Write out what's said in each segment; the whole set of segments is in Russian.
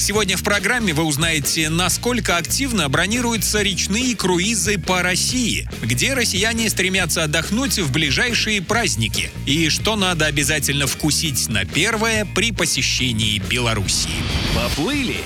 Сегодня в программе вы узнаете, насколько активно бронируются речные круизы по России, где россияне стремятся отдохнуть в ближайшие праздники, и что надо обязательно вкусить на первое при посещении Белоруссии. Поплыли?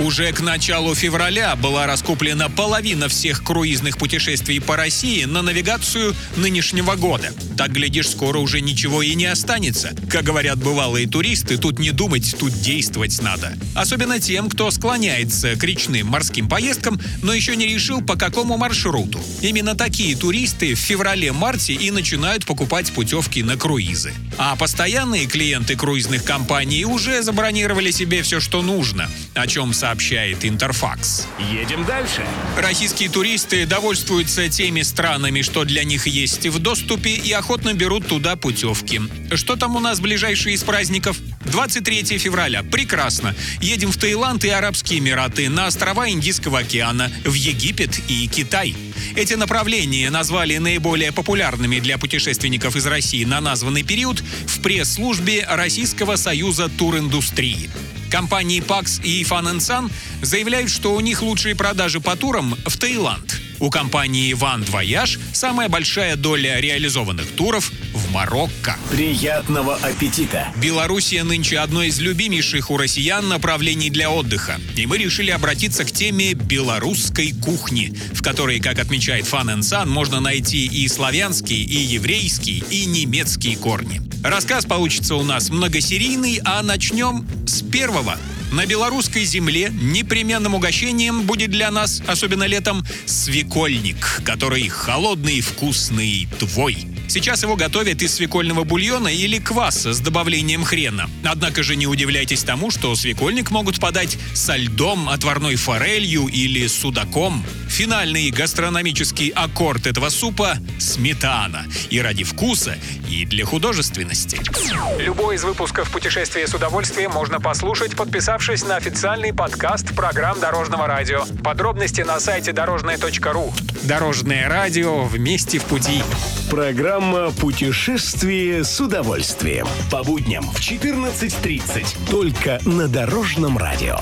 Уже к началу февраля была раскуплена половина всех круизных путешествий по России на навигацию нынешнего года. Так, глядишь, скоро уже ничего и не останется. Как говорят бывалые туристы, тут не думать, тут действовать надо. Особенно тем, кто склоняется к речным морским поездкам, но еще не решил, по какому маршруту. Именно такие туристы в феврале-марте и начинают покупать путевки на круизы. А постоянные клиенты круизных компаний уже забронировали себе все, что нужно, о чем сообщает Интерфакс. Едем дальше. Российские туристы довольствуются теми странами, что для них есть в доступе, и охотно берут туда путевки. Что там у нас ближайшие из праздников? 23 февраля. Прекрасно. Едем в Таиланд и Арабские Эмираты, на острова Индийского океана, в Египет и Китай. Эти направления назвали наиболее популярными для путешественников из России на названный период в пресс-службе Российского союза туриндустрии. Компании PAX и Fun Sun заявляют, что у них лучшие продажи по турам в Таиланд. У компании Van Voyage самая большая доля реализованных туров в Марокко. Приятного аппетита! Белоруссия нынче одно из любимейших у россиян направлений для отдыха. И мы решили обратиться к теме белорусской кухни, в которой, как отмечает Fun Sun, можно найти и славянские, и еврейские, и немецкие корни. Рассказ получится у нас многосерийный, а начнем с первого. На белорусской земле непременным угощением будет для нас, особенно летом, свекольник, который холодный, вкусный, твой. Сейчас его готовят из свекольного бульона или кваса с добавлением хрена. Однако же не удивляйтесь тому, что свекольник могут подать со льдом, отварной форелью или судаком. Финальный гастрономический аккорд этого супа – сметана. И ради вкуса, и для художественности. Любой из выпусков «Путешествие с удовольствием» можно послушать, подписавшись на официальный подкаст программ Дорожного радио. Подробности на сайте дорожное.ру. Дорожное радио вместе в пути. Программа «Путешествие с удовольствием». По будням в 14.30. Только на Дорожном радио.